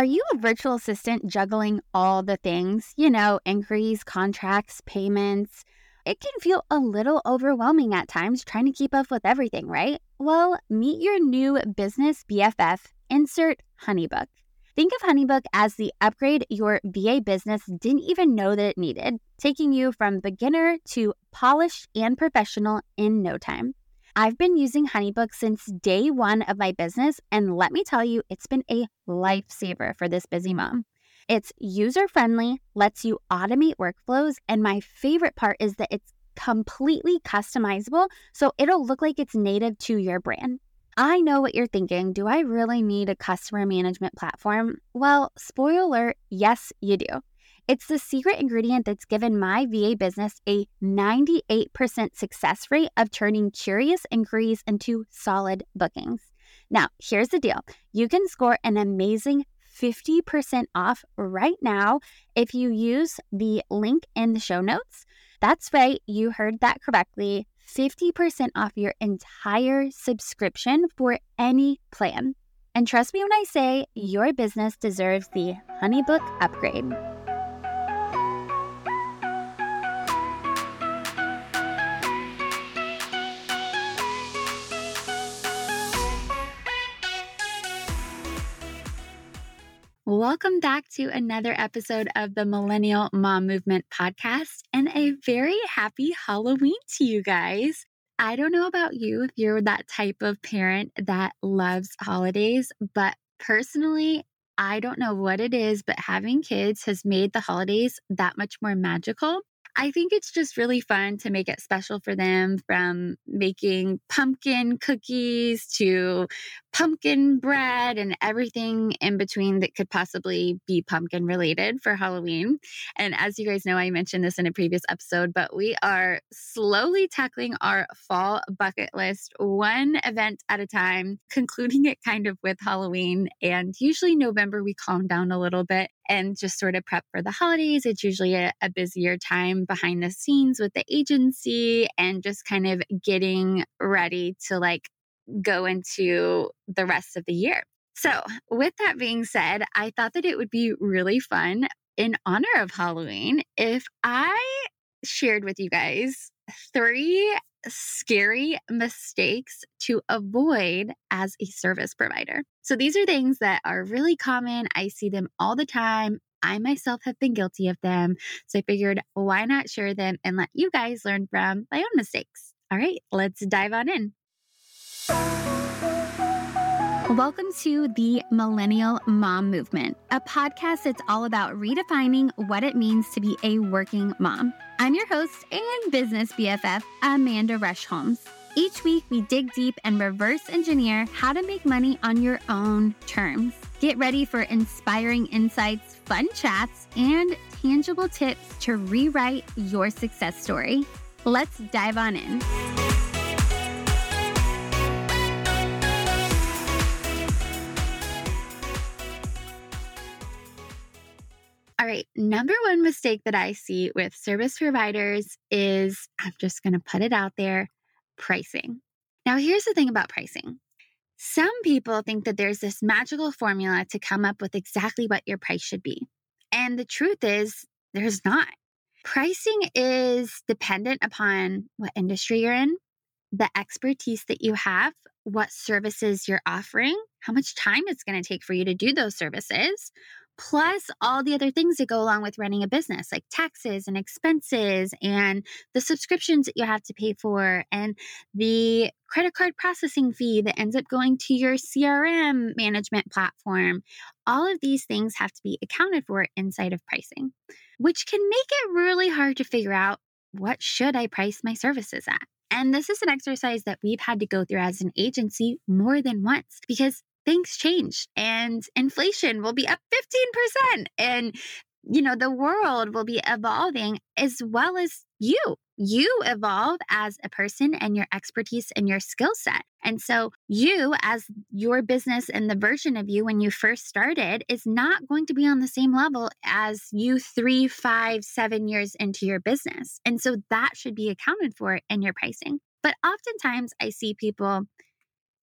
Are you a virtual assistant juggling all the things? You know, inquiries, contracts, payments. It can feel a little overwhelming at times trying to keep up with everything, right? Well, meet your new business BFF, insert Honeybook. Think of Honeybook as the upgrade your VA business didn't even know that it needed, taking you from beginner to polished and professional in no time. I've been using Honeybook since day one of my business, and let me tell you, it's been a lifesaver for this busy mom. It's user friendly, lets you automate workflows, and my favorite part is that it's completely customizable, so it'll look like it's native to your brand. I know what you're thinking. Do I really need a customer management platform? Well, spoiler alert, yes, you do. It's the secret ingredient that's given my VA business a 98% success rate of turning curious inquiries into solid bookings. Now, here's the deal you can score an amazing 50% off right now if you use the link in the show notes. That's right, you heard that correctly. 50% off your entire subscription for any plan. And trust me when I say your business deserves the Honeybook upgrade. Welcome back to another episode of the Millennial Mom Movement podcast and a very happy Halloween to you guys. I don't know about you if you're that type of parent that loves holidays, but personally, I don't know what it is, but having kids has made the holidays that much more magical. I think it's just really fun to make it special for them from making pumpkin cookies to pumpkin bread and everything in between that could possibly be pumpkin related for Halloween. And as you guys know, I mentioned this in a previous episode, but we are slowly tackling our fall bucket list one event at a time, concluding it kind of with Halloween. And usually November, we calm down a little bit and just sort of prep for the holidays. It's usually a, a busier time behind the scenes with the agency and just kind of getting ready to like go into the rest of the year. So, with that being said, I thought that it would be really fun in honor of Halloween if I shared with you guys three scary mistakes to avoid as a service provider. So, these are things that are really common. I see them all the time. I myself have been guilty of them. So, I figured why not share them and let you guys learn from my own mistakes. All right, let's dive on in. Welcome to the Millennial Mom Movement, a podcast that's all about redefining what it means to be a working mom. I'm your host and business BFF, Amanda Rush Holmes. Each week, we dig deep and reverse engineer how to make money on your own terms. Get ready for inspiring insights, fun chats, and tangible tips to rewrite your success story. Let's dive on in. All right. Number one mistake that I see with service providers is I'm just going to put it out there pricing. Now, here's the thing about pricing some people think that there's this magical formula to come up with exactly what your price should be. And the truth is, there's not. Pricing is dependent upon what industry you're in, the expertise that you have, what services you're offering, how much time it's going to take for you to do those services, plus all the other things that go along with running a business, like taxes and expenses and the subscriptions that you have to pay for and the credit card processing fee that ends up going to your CRM management platform. All of these things have to be accounted for inside of pricing, which can make it really hard to figure out what should I price my services at? And this is an exercise that we've had to go through as an agency more than once because things change and inflation will be up 15% and you know the world will be evolving as well as you. You evolve as a person and your expertise and your skill set and so you as your business and the version of you when you first started is not going to be on the same level as you three five seven years into your business and so that should be accounted for in your pricing. But oftentimes i see people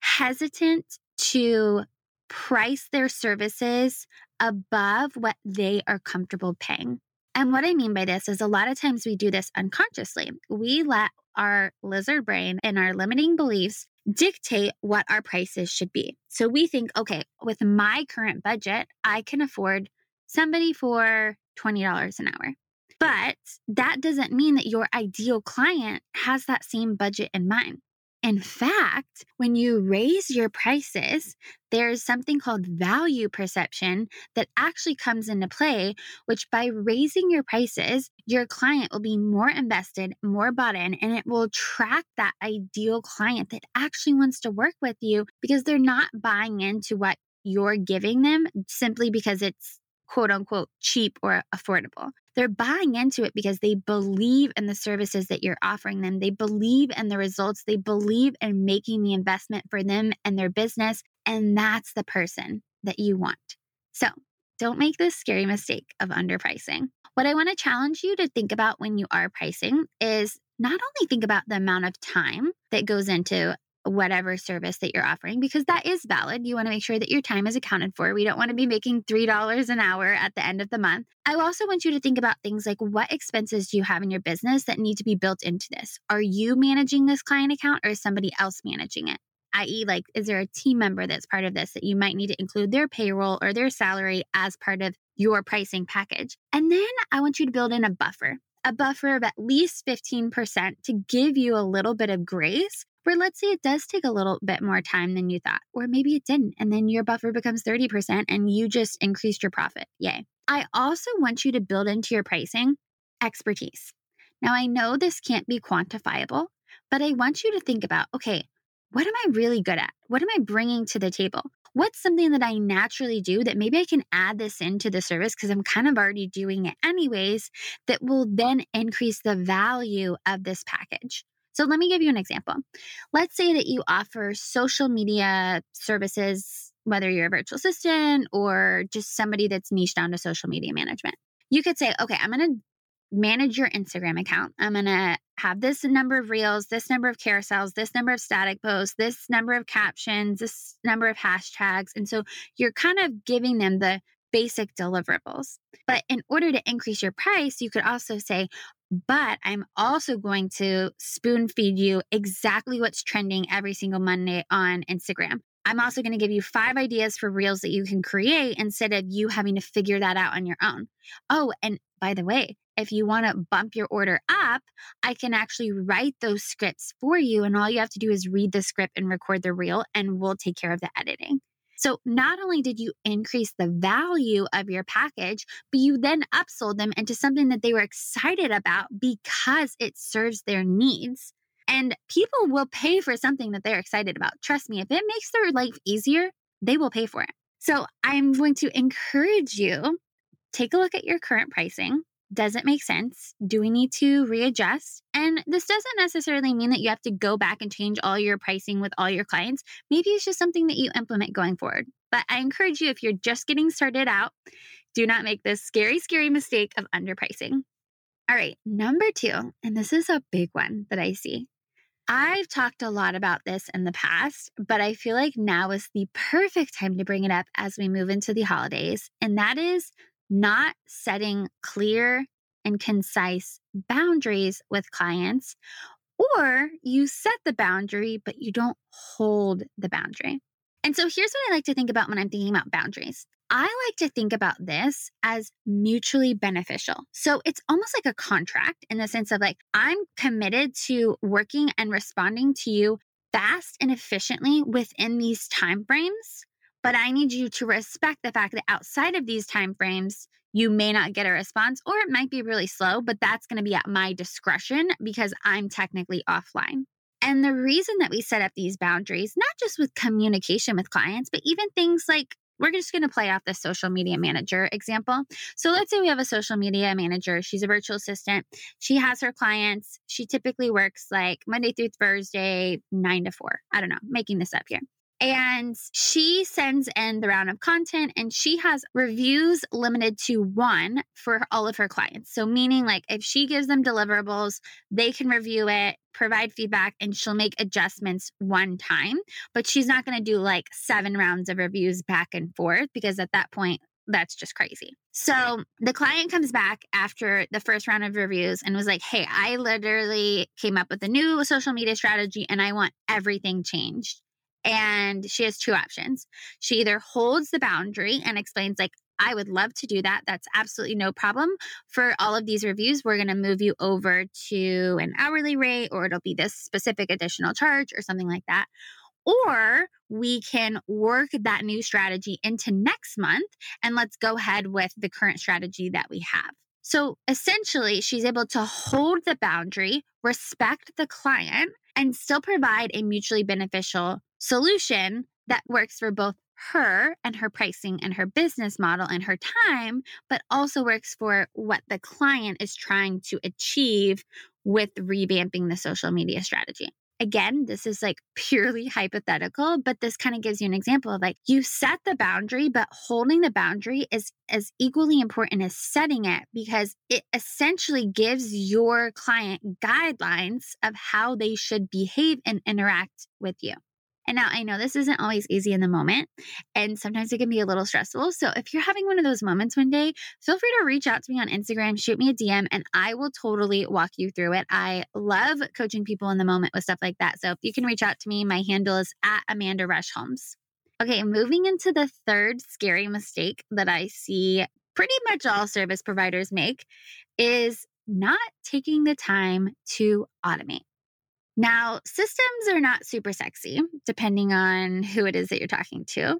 hesitant to price their services above what they are comfortable paying. And what I mean by this is a lot of times we do this unconsciously. We let our lizard brain and our limiting beliefs dictate what our prices should be. So we think, okay, with my current budget, I can afford somebody for $20 an hour. But that doesn't mean that your ideal client has that same budget in mind. In fact, when you raise your prices, there's something called value perception that actually comes into play, which by raising your prices, your client will be more invested, more bought in, and it will attract that ideal client that actually wants to work with you because they're not buying into what you're giving them simply because it's quote unquote cheap or affordable. They're buying into it because they believe in the services that you're offering them. They believe in the results. They believe in making the investment for them and their business. And that's the person that you want. So don't make this scary mistake of underpricing. What I want to challenge you to think about when you are pricing is not only think about the amount of time that goes into whatever service that you're offering because that is valid. You want to make sure that your time is accounted for. We don't want to be making $3 an hour at the end of the month. I also want you to think about things like what expenses do you have in your business that need to be built into this? Are you managing this client account or is somebody else managing it? i.e., like, is there a team member that's part of this that you might need to include their payroll or their salary as part of your pricing package? And then I want you to build in a buffer, a buffer of at least 15% to give you a little bit of grace where let's say it does take a little bit more time than you thought, or maybe it didn't, and then your buffer becomes 30% and you just increased your profit. Yay. I also want you to build into your pricing expertise. Now, I know this can't be quantifiable, but I want you to think about okay, what am I really good at? What am I bringing to the table? What's something that I naturally do that maybe I can add this into the service because I'm kind of already doing it anyways, that will then increase the value of this package? So let me give you an example. Let's say that you offer social media services, whether you're a virtual assistant or just somebody that's niche down to social media management. You could say, okay, I'm going to manage your Instagram account. I'm going to have this number of reels, this number of carousels, this number of static posts, this number of captions, this number of hashtags. And so you're kind of giving them the basic deliverables. But in order to increase your price, you could also say, but I'm also going to spoon feed you exactly what's trending every single Monday on Instagram. I'm also going to give you five ideas for reels that you can create instead of you having to figure that out on your own. Oh, and by the way, if you want to bump your order up, I can actually write those scripts for you. And all you have to do is read the script and record the reel, and we'll take care of the editing. So not only did you increase the value of your package, but you then upsold them into something that they were excited about because it serves their needs. And people will pay for something that they're excited about. Trust me, if it makes their life easier, they will pay for it. So I'm going to encourage you take a look at your current pricing does it make sense? Do we need to readjust? And this doesn't necessarily mean that you have to go back and change all your pricing with all your clients. Maybe it's just something that you implement going forward. But I encourage you, if you're just getting started out, do not make this scary, scary mistake of underpricing. All right, number two, and this is a big one that I see. I've talked a lot about this in the past, but I feel like now is the perfect time to bring it up as we move into the holidays, and that is not setting clear and concise boundaries with clients, or you set the boundary, but you don't hold the boundary. And so here's what I like to think about when I'm thinking about boundaries. I like to think about this as mutually beneficial. So it's almost like a contract in the sense of like, I'm committed to working and responding to you fast and efficiently within these time frames but I need you to respect the fact that outside of these time frames, you may not get a response or it might be really slow, but that's going to be at my discretion because I'm technically offline. And the reason that we set up these boundaries, not just with communication with clients, but even things like we're just going to play off the social media manager example. So let's say we have a social media manager. She's a virtual assistant. She has her clients. She typically works like Monday through Thursday, nine to four. I don't know, making this up here. And she sends in the round of content and she has reviews limited to one for all of her clients. So, meaning like if she gives them deliverables, they can review it, provide feedback, and she'll make adjustments one time. But she's not going to do like seven rounds of reviews back and forth because at that point, that's just crazy. So the client comes back after the first round of reviews and was like, Hey, I literally came up with a new social media strategy and I want everything changed. And she has two options. She either holds the boundary and explains, like, I would love to do that. That's absolutely no problem. For all of these reviews, we're going to move you over to an hourly rate or it'll be this specific additional charge or something like that. Or we can work that new strategy into next month and let's go ahead with the current strategy that we have. So essentially, she's able to hold the boundary, respect the client, and still provide a mutually beneficial solution that works for both her and her pricing and her business model and her time, but also works for what the client is trying to achieve with revamping the social media strategy. Again, this is like purely hypothetical, but this kind of gives you an example of like you set the boundary, but holding the boundary is as equally important as setting it because it essentially gives your client guidelines of how they should behave and interact with you. And now I know this isn't always easy in the moment, and sometimes it can be a little stressful. So if you're having one of those moments one day, feel free to reach out to me on Instagram, shoot me a DM, and I will totally walk you through it. I love coaching people in the moment with stuff like that. So if you can reach out to me, my handle is at Amanda Rush Holmes. Okay, moving into the third scary mistake that I see pretty much all service providers make is not taking the time to automate. Now, systems are not super sexy, depending on who it is that you're talking to.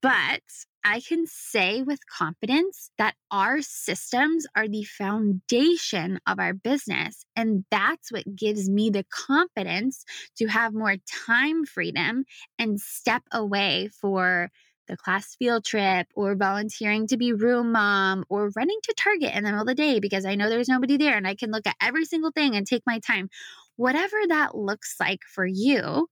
But I can say with confidence that our systems are the foundation of our business. And that's what gives me the confidence to have more time freedom and step away for the class field trip or volunteering to be room mom or running to Target in the middle of the day because I know there's nobody there and I can look at every single thing and take my time whatever that looks like for you,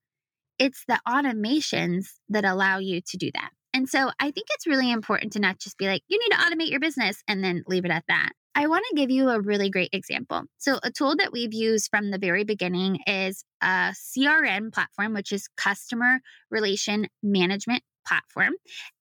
it's the automations that allow you to do that. And so I think it's really important to not just be like, you need to automate your business and then leave it at that. I want to give you a really great example. So, a tool that we've used from the very beginning is a CRM platform, which is Customer Relation Management Platform.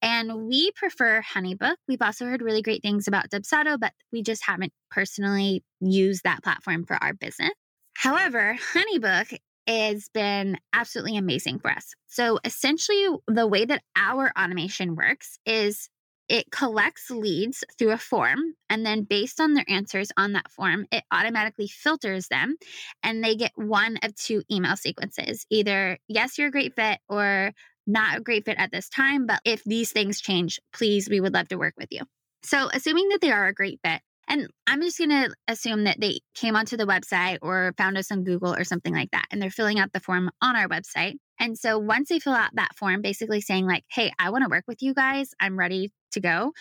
And we prefer Honeybook. We've also heard really great things about Dubsado, but we just haven't personally used that platform for our business. However, Honeybook has been absolutely amazing for us. So essentially, the way that our automation works is it collects leads through a form, and then based on their answers on that form, it automatically filters them, and they get one of two email sequences either, yes, you're a great fit, or not a great fit at this time, but if these things change, please, we would love to work with you. So, assuming that they are a great fit, and I'm just going to assume that they came onto the website or found us on Google or something like that. And they're filling out the form on our website. And so once they fill out that form, basically saying, like, hey, I want to work with you guys, I'm ready to go,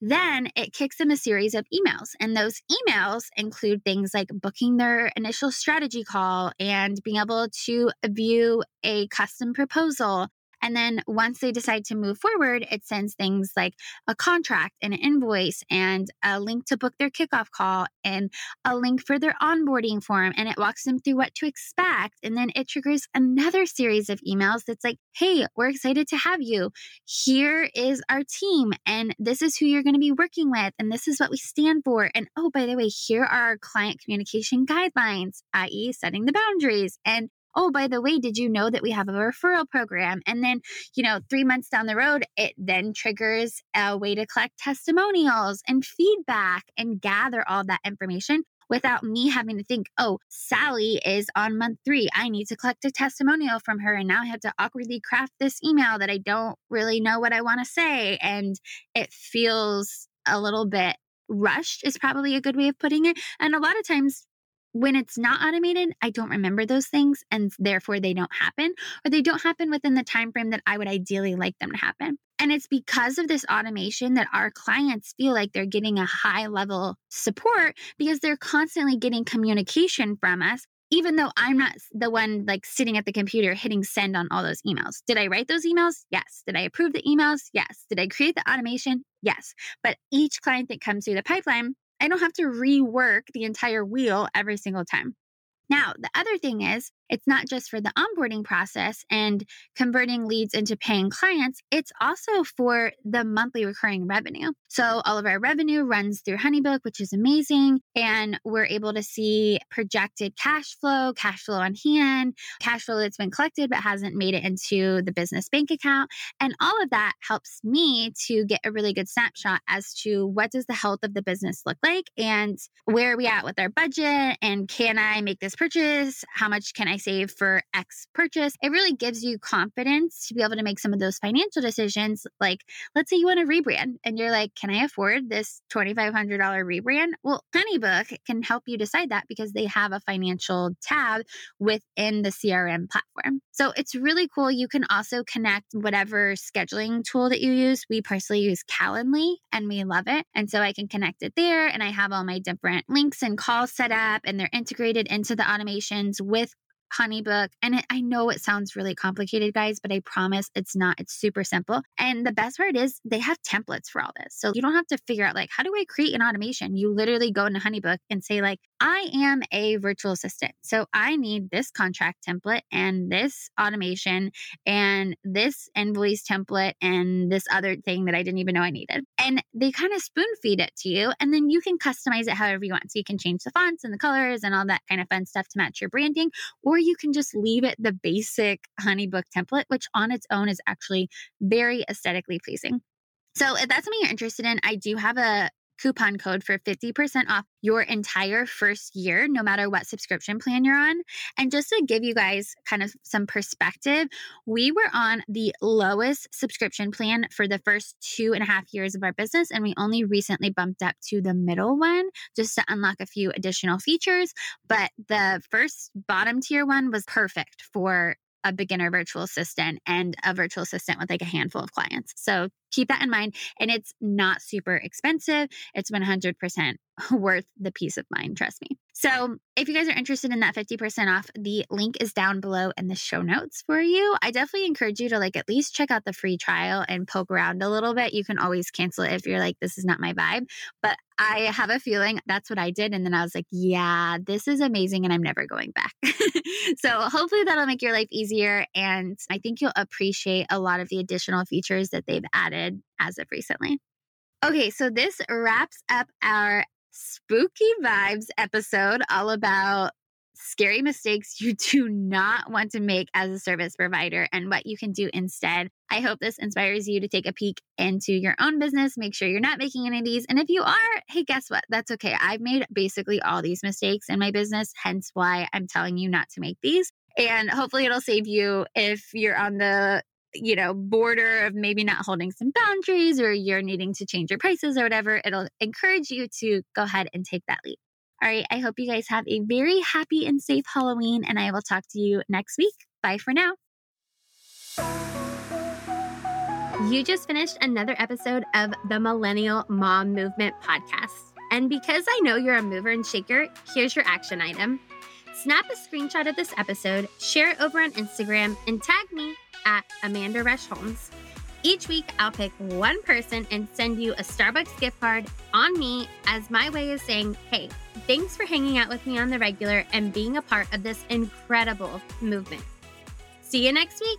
then it kicks them a series of emails. And those emails include things like booking their initial strategy call and being able to view a custom proposal and then once they decide to move forward, it sends things like a contract and an invoice and a link to book their kickoff call and a link for their onboarding form. And it walks them through what to expect. And then it triggers another series of emails that's like, hey, we're excited to have you. Here is our team. And this is who you're going to be working with. And this is what we stand for. And oh, by the way, here are our client communication guidelines, i.e., setting the boundaries. And oh, by the way, did you know that we have a referral program? And then, you know, three months down the road, it then triggers a way to collect testimonials and feedback and gather all that information without me having to think, oh, Sally is on month three. I need to collect a testimonial from her. And now I have to awkwardly craft this email that I don't really know what I want to say. And it feels a little bit rushed, is probably a good way of putting it. And a lot of times when it's not automated i don't remember those things and therefore they don't happen or they don't happen within the time frame that i would ideally like them to happen and it's because of this automation that our clients feel like they're getting a high level support because they're constantly getting communication from us even though I'm not the one like sitting at the computer hitting send on all those emails. Did I write those emails? Yes. Did I approve the emails? Yes. Did I create the automation? Yes. But each client that comes through the pipeline I don't have to rework the entire wheel every single time. Now, the other thing is, it's not just for the onboarding process and converting leads into paying clients, it's also for the monthly recurring revenue. So, all of our revenue runs through Honeybook, which is amazing. And we're able to see projected cash flow, cash flow on hand, cash flow that's been collected but hasn't made it into the business bank account. And all of that helps me to get a really good snapshot as to what does the health of the business look like and where are we at with our budget and can I make this purchase? How much can I save for X purchase? It really gives you confidence to be able to make some of those financial decisions. Like, let's say you want to rebrand and you're like, can I afford this $2,500 rebrand? Well, Honeybook can help you decide that because they have a financial tab within the CRM platform. So it's really cool. You can also connect whatever scheduling tool that you use. We personally use Calendly and we love it. And so I can connect it there and I have all my different links and calls set up and they're integrated into the automations with Honeybook. And it, I know it sounds really complicated, guys, but I promise it's not. It's super simple. And the best part is they have templates for all this. So you don't have to figure out, like, how do I create an automation? You literally go into Honeybook and say, like, I am a virtual assistant. So I need this contract template and this automation and this invoice template and this other thing that I didn't even know I needed. And they kind of spoon feed it to you. And then you can customize it however you want. So you can change the fonts and the colors and all that kind of fun stuff to match your branding. Or or you can just leave it the basic Honeybook template, which on its own is actually very aesthetically pleasing. So if that's something you're interested in, I do have a coupon code for 50% off your entire first year, no matter what subscription plan you're on. And just to give you guys kind of some perspective, we were on the lowest subscription plan for the first two and a half years of our business. And we only recently bumped up to the middle one just to unlock a few additional features. But the first bottom tier one was perfect for a beginner virtual assistant and a virtual assistant with like a handful of clients. So keep that in mind. And it's not super expensive. It's 100% worth the peace of mind, trust me. So, if you guys are interested in that 50% off, the link is down below in the show notes for you. I definitely encourage you to like at least check out the free trial and poke around a little bit. You can always cancel it if you're like, this is not my vibe. But I have a feeling that's what I did. And then I was like, yeah, this is amazing and I'm never going back. so, hopefully, that'll make your life easier. And I think you'll appreciate a lot of the additional features that they've added as of recently. Okay, so this wraps up our spooky vibes episode all about scary mistakes you do not want to make as a service provider and what you can do instead. I hope this inspires you to take a peek into your own business. Make sure you're not making any of these. And if you are, hey, guess what? That's okay. I've made basically all these mistakes in my business, hence why I'm telling you not to make these. And hopefully, it'll save you if you're on the you know, border of maybe not holding some boundaries or you're needing to change your prices or whatever, it'll encourage you to go ahead and take that leap. All right. I hope you guys have a very happy and safe Halloween, and I will talk to you next week. Bye for now. You just finished another episode of the Millennial Mom Movement podcast. And because I know you're a mover and shaker, here's your action item. Snap a screenshot of this episode, share it over on Instagram, and tag me at Amanda Rush Holmes. Each week, I'll pick one person and send you a Starbucks gift card on me as my way of saying, hey, thanks for hanging out with me on the regular and being a part of this incredible movement. See you next week.